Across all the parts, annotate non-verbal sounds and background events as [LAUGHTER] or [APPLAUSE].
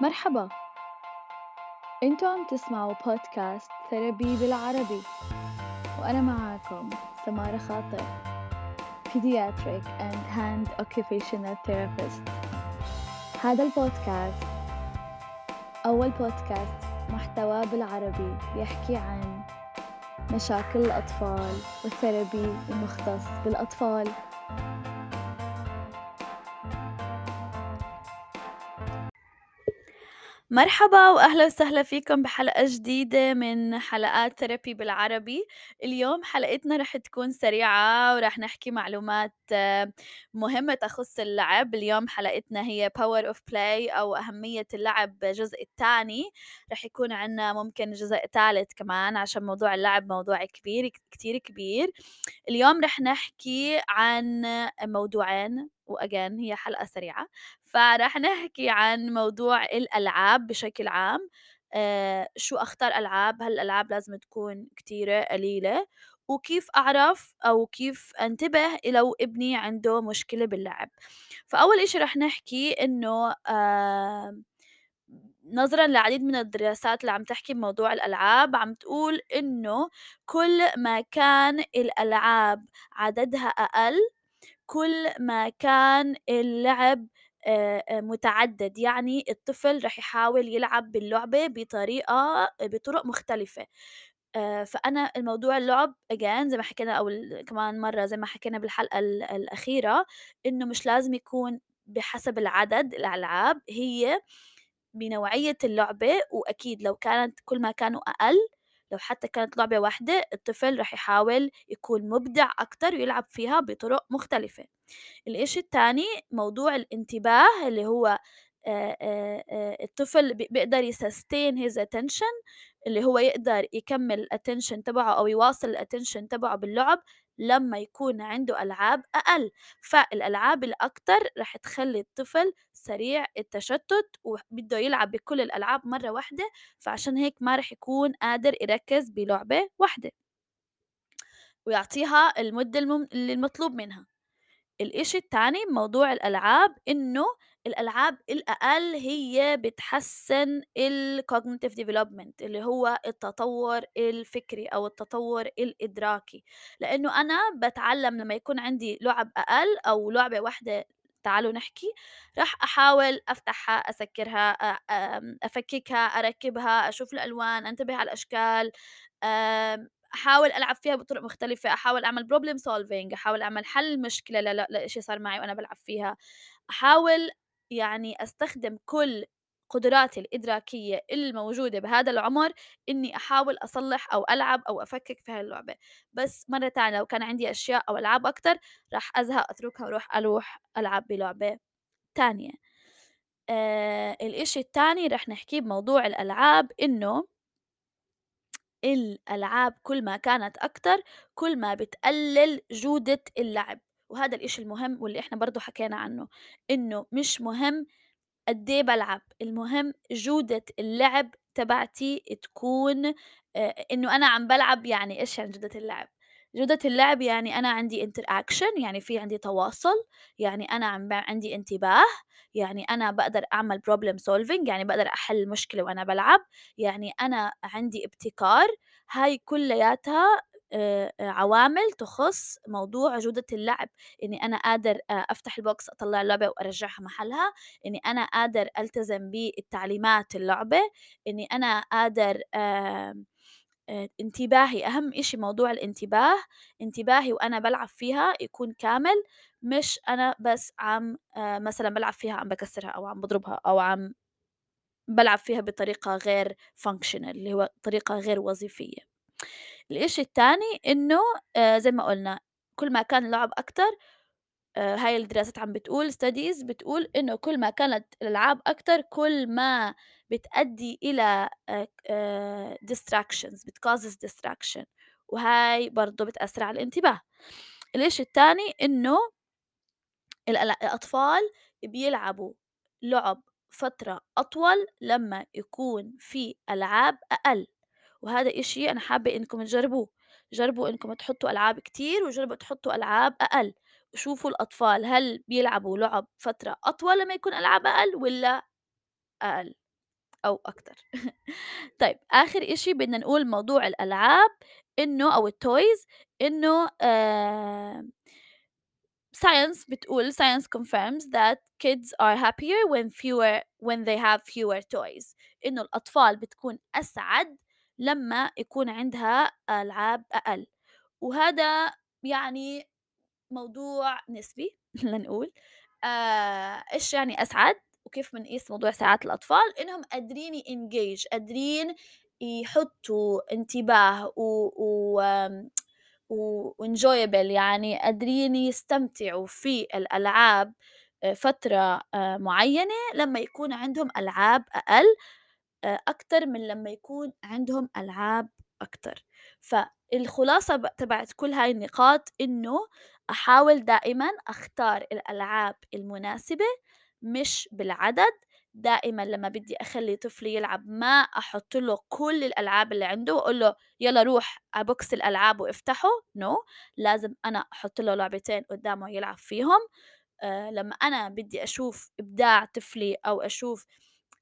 مرحبا. أنتوا عم تسمعوا بودكاست therapy بالعربي وأنا معاكم سمارة خاطر Pediatric and Hand Occupational Therapist. هذا البودكاست أول بودكاست محتوى بالعربي بيحكي عن مشاكل الأطفال وال therapy المختص بالأطفال. مرحبا واهلا وسهلا فيكم بحلقة جديدة من حلقات therapy بالعربي. اليوم حلقتنا رح تكون سريعة ورح نحكي معلومات آه، مهمة تخص اللعب. اليوم حلقتنا هي power of play أو أهمية اللعب الجزء الثاني رح يكون عندنا ممكن جزء ثالث كمان عشان موضوع اللعب موضوع كبير كتير كبير. اليوم رح نحكي عن موضوعين و again هي حلقة سريعة. فراح نحكي عن موضوع الألعاب بشكل عام آه شو أختار ألعاب؟ هل الألعاب لازم تكون كتيرة قليلة؟ وكيف أعرف أو كيف أنتبه لو ابني عنده مشكلة باللعب؟ فأول إشي رح نحكي إنه آه نظرا لعديد من الدراسات اللي عم تحكي بموضوع الألعاب عم تقول إنه كل ما كان الألعاب عددها أقل كل ما كان اللعب متعدد. يعني الطفل رح يحاول يلعب باللعبة بطريقة بطرق مختلفة. فأنا الموضوع اللعب again زي ما حكينا أو كمان مرة زي ما حكينا بالحلقة الأخيرة إنه مش لازم يكون بحسب العدد الألعاب هي بنوعية اللعبة وأكيد لو كانت كل ما كانوا أقل لو حتى كانت لعبة واحدة الطفل رح يحاول يكون مبدع أكتر ويلعب فيها بطرق مختلفة. الإشي التاني؟ موضوع الانتباه اللي هو الطفل بيقدر ي sustain his attention اللي هو يقدر يكمل ال attention تبعه أو يواصل ال attention تبعه باللعب لما يكون عنده ألعاب أقل فالألعاب الأكتر رح تخلي الطفل سريع التشتت وبده يلعب بكل الألعاب مرة واحدة فعشان هيك ما رح يكون قادر يركز بلعبة واحدة. ويعطيها المدة المطلوب منها. الإشي التاني بموضوع الألعاب إنه الألعاب الأقل هي بتحسّن الcognitive development اللي هو التطوّر الفكري أو التطوّر الإدراكي، لإنه أنا باتعلّم لمّا يكون عندي لُعب أقل أو لعبة واحدة تعالوا نحكي راح أسكّرها أ آمم أفكّكها أركّبها أشوف الألوان أنتبه على الأشكال آمم أحاول ألعب فيها بطرق مختلفة، أحاول أعمل problem solving أحاول أعمل حل مشكلة ل ل لإشي صار معي وأنا بالعب فيها، أحاول يعني أستخدم كل قدراتي الإدراكية الموجودة بهذا العمر إني أحاول أصلّح أو ألعب أو أفكّك في هاي اللعبة، بس مرّة تانية لو كان عندي أشياء أو ألعاب أكتر راح أزهق أتركها وأروح أروح ألعب بلعبة تانية. آآ الإشي التاني رح نحكيه بموضوع الألعاب إنه الألعاب كل ما كانت أكتر كل ما بتقلل جودة اللعب وهذا الإشي المهم واللي إحنا برضو حكينا عنه إنه مش مهم قد إيه بالعب المهم جودة اللعب تبعتي تكون آه، إنه أنا عم بالعب يعني إيش يعني جودة اللعب؟ جودة اللعب يعني أنا عندي interaction يعني في عندي تواصل يعني أنا عم عندي انتباه يعني أنا بقدر أعمل problem solving يعني بقدر أحل مشكلة وأنا بلعب يعني أنا عندي ابتكار هاي كلياتها عوامل تخُص موضوع جودة اللعب، إني أنا قادر أفتح الbox أطلّع اللعبة وأرجّعها محلها، إني أنا قادر ألتزم بالتعليمات اللعبة، إني أنا قادر آمم انتباهي أهم إشي موضوع الانتباه، انتباهي وأنا بالعب فيها يكون كامل، مش أنا بس عم مثلًا بالعب فيها عم باكسّرها أو عم باضربها أو عم بالعب فيها بطريقة غير functional اللي هو طريقة غير وظيفية. الإشي التاني إنه آآ زي ما قُلنا كل ما كان اللعب أكتر آآ هاي الدراسات عم بتقول studies بتقول إنه كل ما كانت الألعاب أكتر كل ما بتأدي إلى آآ distractions بتcauses distraction وهاي برضه بتأثّر على الانتباه. الإشي التاني إنه الأطفال بيلعبوا لُعب فترة أطول لمّا يكون في ألعاب أقل، وهذا إشي أنا حابة إنكم تجربوه، جربوا إنكم تحطّوا ألعاب كتير وجربوا تحطّوا ألعاب أقل، وشوفوا الأطفال هل بيلعبوا لُعب فترة أطول لمّا يكون ألعاب أقل والّا أقل؟ أو أكتر. [LAUGHS] طيب آخر إشي بدنا نقول موضوع الألعاب إنه أو الtoys إنه آآ science بتقول science confirms that kids are happier when fewer when they have fewer toys إنه الأطفال بتكون أسعد لمّا يكون عندها ألعاب أقل، وهذا يعني موضوع نسبي [LAUGHS] لنقول إيش يعني أسعد وكيف بنقيس موضوع سعادة الأطفال؟ إنهم قادرين يengage قادرين يحطّوا انتباه و و آمم و وenjoyable يعني قادرين يستمتعوا في الألعاب فترة معيّنة لمّا يكون عندهم ألعاب أقل أكتر من لمّا يكون عندهم ألعاب أكتر، فالخلاصة ب تبعة كل هاي النقاط إنه أحاول دائمًا أختار الألعاب المناسبة مش بالعدد، دائمًا لمّا بدي أخلّي طفلي يلعب ما أحُط له كل الألعاب اللي عنده وأقول له يالّا روح على بوكس الألعاب وافتحه. No لازم أنا أحُط له لعبتين قدّامه يلعب فيهم، آآ لمّا أنا بدي أشوف إبداع طفلي أو أشوف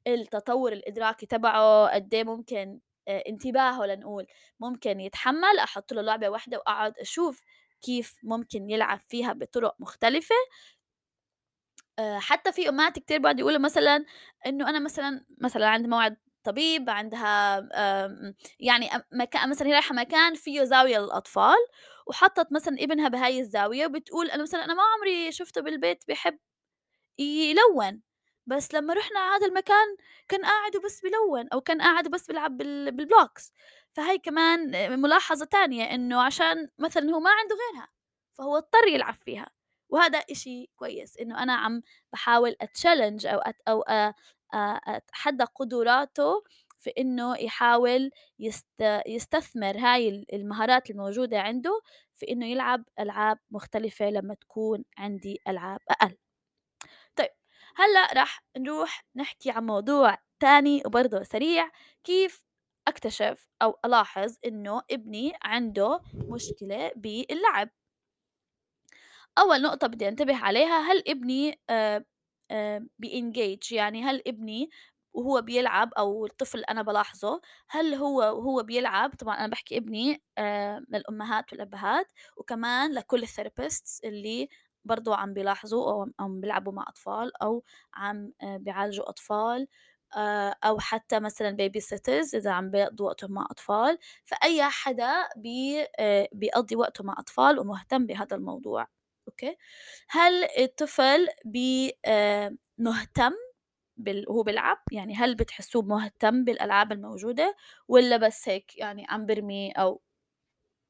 التطور الإدراكي تبعه قد إيه ممكن آآ انتباهه لنقول ممكن يتحمّل، أحُط له لعبة واحدة وأقعد أشوف كيف ممكن يلعب فيها بطرق مختلفة. آآ حتى في أمهات كتير بيقعدوا يقولوا مثلًا إنه أنا مثلًا مثلًا عندي موعد طبيب، عندها يعني أ مكا مثلًا هي رايحة مكان فيه زاوية للأطفال، وحطّت مثلًا ابنها بهاي الزاوية وبتقول أنا مثلًا أنا ما عمري شُفته بالبيت بيحب يلوّن، بس لمّا رُحنا على هذا المكان كان قاعد وبس بيلوّن أو كان قاعد وبس بيلعب بال بالblocks فهي كمان ملاحظة تانية إنه عشان مثلًا هو ما عنده غيرها، فهو اضطر يلعب فيها، وهذا إشي كويس إنه أنا عم باحاول أتchallenge أو أت أو أتحدى قدراته في إنه يحاول يست يستثمر هاي ال المهارات الموجودة عنده في إنه يلعب ألعاب مختلفة لمّا تكون عندي ألعاب أقل. هلأ راح نروح نحكي عن موضوع تاني وبرضه سريع كيف أكتشف أو ألاحظ إنه ابني عنده مشكلة باللعب؟ أول نقطة بدي أنتبه عليها هل ابني آآ آآ بيengage يعني هل ابني وهو بيلعب أو الطفل اللي أنا بالاحظه هل هو وهو بيلعب؟ طبعًا أنا باحكي ابني آآ للأمهات والأبهات وكمان لكل الtherapists اللي برضه عم بيلاحظوا أو عم بيلعبوا مع أطفال أو عم آآ بيعالجوا أطفال آآ أو حتى مثلًا babysitters إذا عم بيقضوا وقتهم مع أطفال، فأي حدا بي آآ بيقضّي وقته مع أطفال ومهتم بهذا الموضوع. أوكي، هل الطفل بي مهتم بال وهو بيلعب؟ يعني هل بتحسّوه مهتم بالألعاب الموجودة والّا بس هيك يعني عم بيرمي أو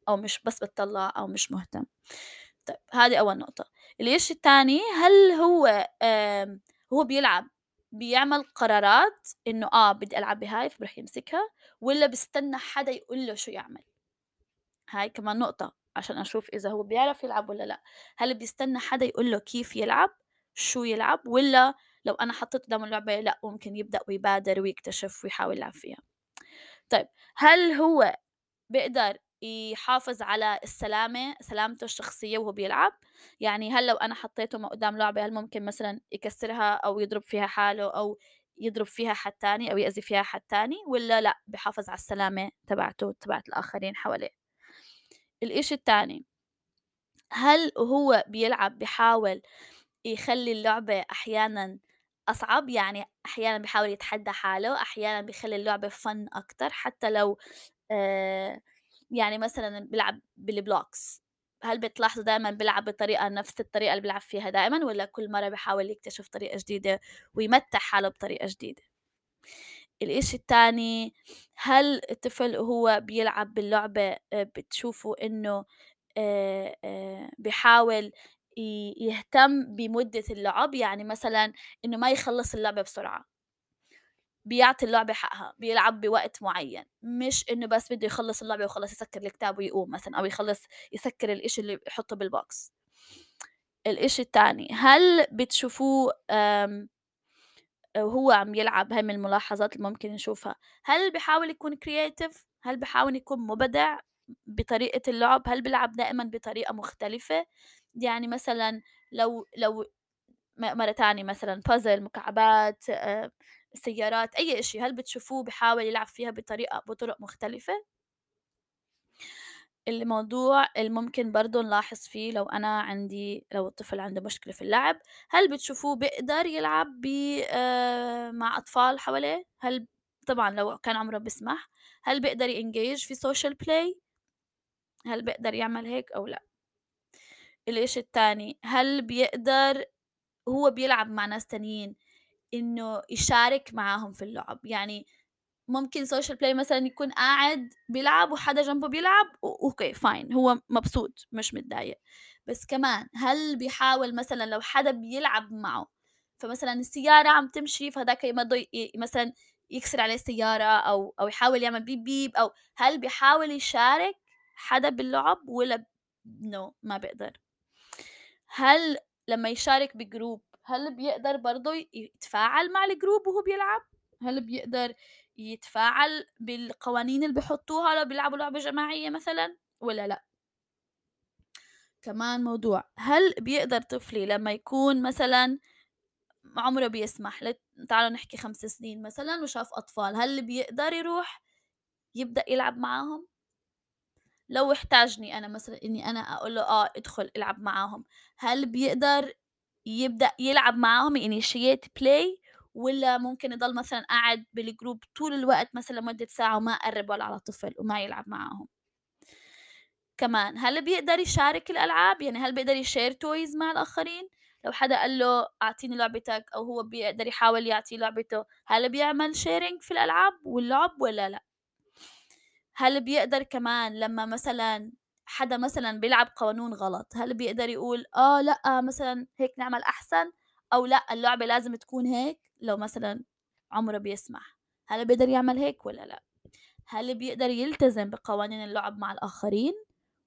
أو مش بس بتطلّع أو مش مهتم؟ طيب هذه أول نقطة. الإشي التاني هل هو وهو بيلعب بيعمل قرارات إنه آه بدي ألعب بهاي فبيروح يمسكها والّا بيستنى حدا يقول له شو يعمل؟ هاي كمان نقطة عشان أشوف إذا هو بيعرف يلعب والّا لأ، هل بيستنى حدا يقول له كيف يلعب، شو يلعب، والّا لو أنا حطيت قدامه اللعبة لأ ممكن يبدأ ويبادر ويكتشف ويحاول يلعب فيها. طيب هل هو بيقدر يحافظ على السلامة سلامته الشخصية وهو بيلعب؟ يعني هل لو أنا حطيته قدام لعبة هل ممكن مثلًا يكسرها أو يضرب فيها حاله أو يضرب فيها حد تاني أو يأذي فيها حد تاني والّا لأ بيحافظ على السلامة تبعته وتبعة الآخرين حواليه؟ الإشي التاني هل وهو بيلعب بيحاول يخلّي اللعبة أحيانًا أصعب؟ يعني أحيانًا بيحاول يتحدى حاله، أحيانًا بيخلّي اللعبة fun أكتر حتى لو آآ يعني مثلًا بيلعب بالblocks هل بتلاحظوا دايمًا بيلعب بطريقة نفس الطريقة اللي بيلعب فيها دائمًا والّا كل مرة بيحاول يكتشف طريقة جديدة ويمتّع حاله بطريقة جديدة؟ الإشي التاني هل الطفل وهو بيلعب باللعبة آآ بتشوفوا إنه آآ بيحاول ي يهتم بمدة اللعب، يعني مثلًا إنه ما يخلّص اللعبة بسرعة، بيعطي اللعبة حقها، بيلعب بوقت معيّن، مش إنه بس بده يخلّص اللعبة وخلص يسكّر الكتاب ويقوم مثلًا أو يخلّص يسكّر الإشي اللي يحطّه بالbox. الإشي التاني، هل بتشوفوه وهو عم يلعب هاي من الملاحظات اللي ممكن نشوفها، هل بيحاول يكون creative؟ هل بيحاول يكون مُبدع بطريقة اللعب؟ هل بيلعب دائمًا بطريقة مختلفة؟ يعني مثلًا لو لو مرة تانية مثلًا puzzle مكعبات آآ سيارات أي إشي هل بتشوفوه بيحاول يلعب فيها بطريقة بطرق مختلفة؟ الموضوع اللي ممكن برضه نلاحظ فيه لو أنا عندي لو الطفل عنده مشكلة في اللعب، هل بتشوفوه بيقدر يلعب ب آآ مع أطفال حواليه؟ هل طبعًا لو كان عمره بيسمح، هل بيقدر يengage في social play؟ هل بيقدر يعمل هيك أو لأ؟ الإشي التاني، هل بيقدر وهو بيلعب مع ناس تانيين إنه يشارك معاهم في اللعب؟ يعني ممكن social play مثلًا يكون قاعد بيلعب وحدا جنبه بيلعب أوكي fine هو مبسوط مش متضايق، بس كمان هل بيحاول مثلًا لو حدا بيلعب معه، فمثلًا السيارة عم تمشي فهداك يمضوا ي مثلًا يكسر عليه السيارة أو أو يحاول يعمل بيب بيب أو هل بيحاول يشارك حدا باللعب والّا no ما بيقدر؟ هل لمّا يشارك بجروب هل بيقدر برضه يتفاعل مع الجروب وهو بيلعب؟ هل بيقدر يتفاعل بالقوانين اللي بيحطوها لو بيلعبوا لعبة جماعية مثلًا والّا لأ؟ كمان موضوع، هل بيقدر طفلي لمّا يكون مثلًا عمره بيسمح لت تعالوا نحكي 5 سنين مثلًا وشاف أطفال، هل بيقدر يروح يبدأ يلعب معاهم؟ لو احتاجني أنا مثلًا إني أنا أقول له آه ادخل العب معاهم، هل بيقدر يبدأ يلعب معاهم initiate play والّا ممكن يضل مثلًا قاعد بالجروب طول الوقت مثلًا لمدة ساعة وما يقرّب ولا على طفل وما يلعب معاهم؟ كمان هل بيقدر يشارك الألعاب؟ يعني هل بيقدر يshare toys مع الآخرين؟ لو حدا قال له أعطيني لعبتك أو هو بيقدر يحاول يعطيه لعبته، هل بيعمل sharing في الألعاب واللعب والّا لأ؟ هل بيقدر كمان لمّا مثلًا حدا مثلًا بيلعب قانون غلط، هل بيقدر يقول آه لأ مثلًا هيك نعمل أحسن، أو لأ اللعبة لازم تكون هيك لو مثلًا عمره بيسمح، هل بيقدر يعمل هيك والّا لأ؟ هل بيقدر يلتزم بقوانين اللعب مع الآخرين،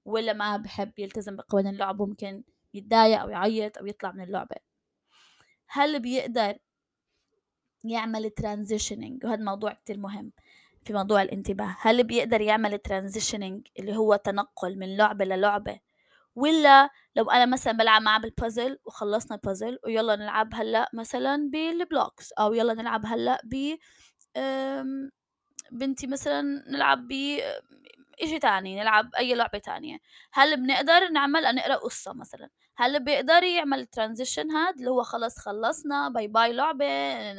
والّا ما بيحب يلتزم بقوانين اللعب وممكن يتضايق أو يعيط أو يطلع من اللعبة؟ هل بيقدر يعمل transitioning وهذا موضوع كتير مهم في موضوع الانتباه، هل بيقدر يعمل transitioning اللي هو تنقل من لعبة للعبة، والّا لو أنا مثلًا بالعب معاه بالpuzzle وخلصنا الpuzzle ويالّا نلعب هلأ مثلًا بالblocks أو يالّا نلعب هلأ ب بنتي مثلًا نلعب ب إشي تاني، نلعب أي لعبة تانية، هل بنقدر نعمل نقرأ قصة مثلًا، هل بيقدر يعمل transition هاد؟ اللي هو خلص خلصنا باي باي لعبة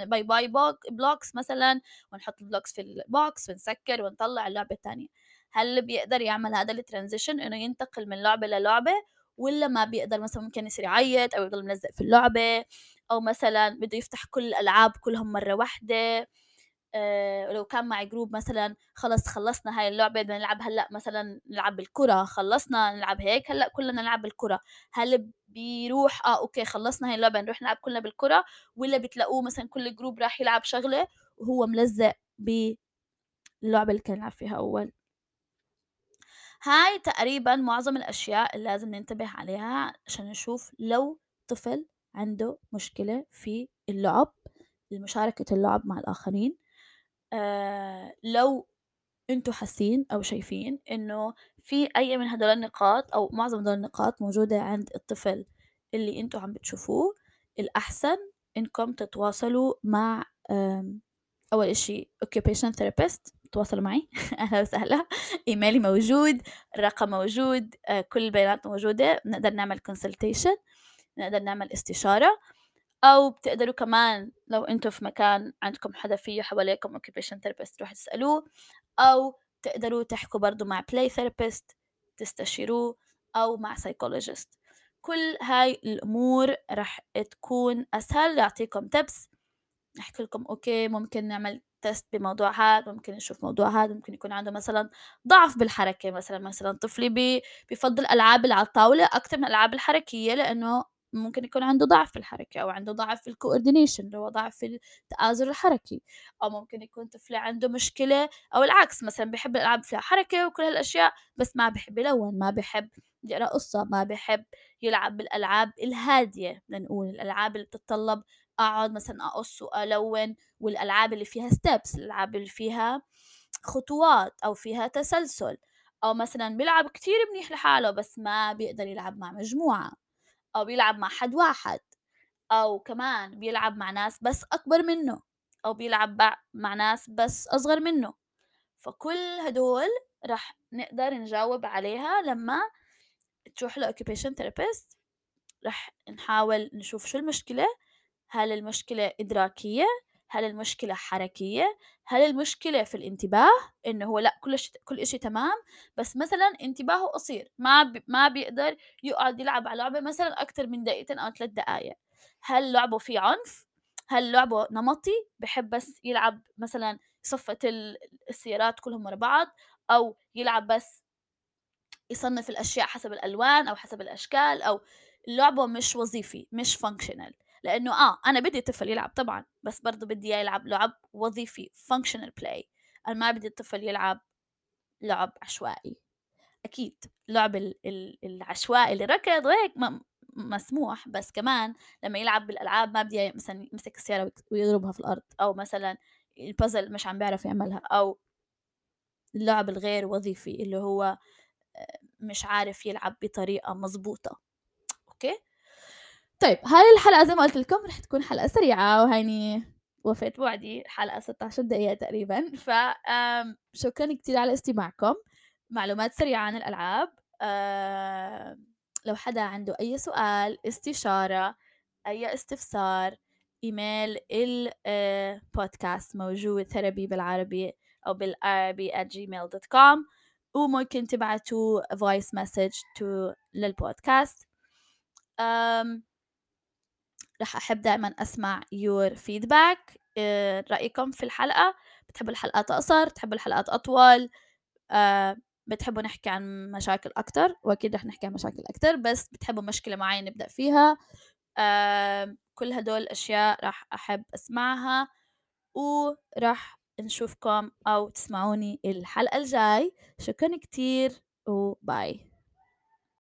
باي باي blocks مثلًا ونحط الblocks في الbox ونسكر ونطلّع اللعبة التانية، هل بيقدر يعمل هذا الtransition إنه ينتقل من لعبة للعبة؟ والّا ما بيقدر؟ مثلًا ممكن يصير يعيط أو يضل ملزق في اللعبة أو مثلًا بده يفتح كل الألعاب كلهم مرة واحدة؟ آآ لو كان معي group مثلًا خلص خلّصنا هاي اللعبة بدنا نلعب هلأ مثلًا نلعب بالكرة، خلّصنا نلعب هيك هلأ كلنا نلعب بالكرة، هل بيروح آه أوكي خلّصنا هاي اللعبة نروح نلعب كلنا بالكرة، والّا بتلاقوه مثلًا كل group راح يلعب شغلة وهو ملزق باللعبة اللي كان يلعب فيها أول؟ هاي تقريبًا معظم الأشياء اللي لازم ننتبه عليها عشان نشوف لو طفل عنده مشكلة في اللعب، لمشاركة اللعب مع الآخرين. آآ لو أنتم حاسين أو شايفين إنه في أي من هدول النقاط أو معظم هدول النقاط موجودة عند الطفل اللي أنتم عم بتشوفوه، الأحسن إنكم تتواصلوا مع أول إشي occupation therapist تواصلوا معي [LAUGHS] أهلا وسهلا، إيميلي موجود، الرقم موجود، آآ كل البيانات موجودة، بنقدر نعمل consultation نقدر نعمل استشارة. أو بتقدروا كمان لو أنتم في مكان عندكم حدا فيه حواليكم occupation therapist تروحوا تسألوه أو تقدروا تحكوا برضو مع play therapist تستشيروه أو مع psychologist. كل هاي الأمور رح تكون أسهل يعطيكم tips نحكي لكم أوكي ممكن نعمل test بموضوع هذا ممكن نشوف موضوع هذا ممكن يكون عنده مثلا ضعف بالحركة مثلا مثلا طفلي بفضل ألعاب على الطاولة أكثر من الألعاب الحركية لأنه ممكن يكون عنده ضعف في الحركة أو عنده ضعف في ال coordination اللي هو ضعف في التآزر الحركي. أو ممكن يكون طفل عنده مشكلة أو العكس مثلا بيحب الألعاب فيها حركة وكل هالأشياء بس ما بحب يلون ما بحب يقرأ قصة ما بحب يلعب بالألعاب الهادية بدنا نقول الألعاب اللي بتتطلب أقعد مثلا أقص وألون والألعاب اللي فيها steps الألعاب اللي فيها خطوات أو فيها تسلسل. أو مثلا بيلعب كتير منيح لحاله بس ما بيقدر يلعب مع مجموعة. أو بيلعب مع حد واحد أو كمان بيلعب مع ناس بس أكبر منه أو بيلعب مع ناس بس أصغر منه. فكل هدول رح نقدر نجاوب عليها لما تروح ل occupation therapist رح نحاول نشوف شو المشكلة هل المشكلة إدراكية هل المشكلة حركية؟ هل المشكلة في الانتباه إنه هو لأ كل شيء كل إشي تمام؟ بس مثلا انتباهه قصير ما ما بيقدر يقعد يلعب على لعبة مثلا أكثر من دقيقتين أو ثلاث دقائق هل لعبه فيه عنف؟ هل لعبه نمطي؟ بحب بس يلعب مثلا صفة السيارات كلهم ورا بعض أو يلعب بس يصنف الأشياء حسب الألوان أو حسب الأشكال أو اللعبة مش وظيفي مش فانكشنال لأنه آه أنا بدي الطفل يلعب طبعا بس برضه بدي يلعب لعب وظيفي functional play. أنا ما بدي الطفل يلعب لعب عشوائي. أكيد لعب العشوائي اللي ركض وهيك مسموح بس كمان لما يلعب بالألعاب ما بدي مثلا يمسك السيارة ويضربها في الأرض أو مثلا البازل مش عم بيعرف يعملها أو اللعب الغير وظيفي اللي هو آه، مش عارف يلعب بطريقة مزبوطة أوكي؟ طيب هاي الحلقة زي ما قلت لكم رح تكون حلقة سريعة وهيني وفيت وعدي حلقة 16 دقيقة تقريبا؟ فشكرا كتير على استماعكم. معلومات سريعة عن الألعاب. لو حدا عنده أي سؤال استشارة أي استفسار email ال podcast موجود therapy بالعربي أو بالعربي at gmail.com وممكن تبعتوا voice message to للبودكاست رح أحب دائما أسمع your feedback. آه، رأيكم في الحلقة؟ بتحبوا الحلقات أقصر بتحبوا الحلقات أطول؟ آه، بتحبوا نحكي عن مشاكل أكتر؟ وأكيد رح نحكي عن مشاكل أكتر بس بتحبوا مشكلة معينة نبدأ فيها؟ كل هدول الأشياء راح أحب أسمعها وراح نشوفكم أو تسمعوني الحلقة الجاي. شكرا كتير وباي.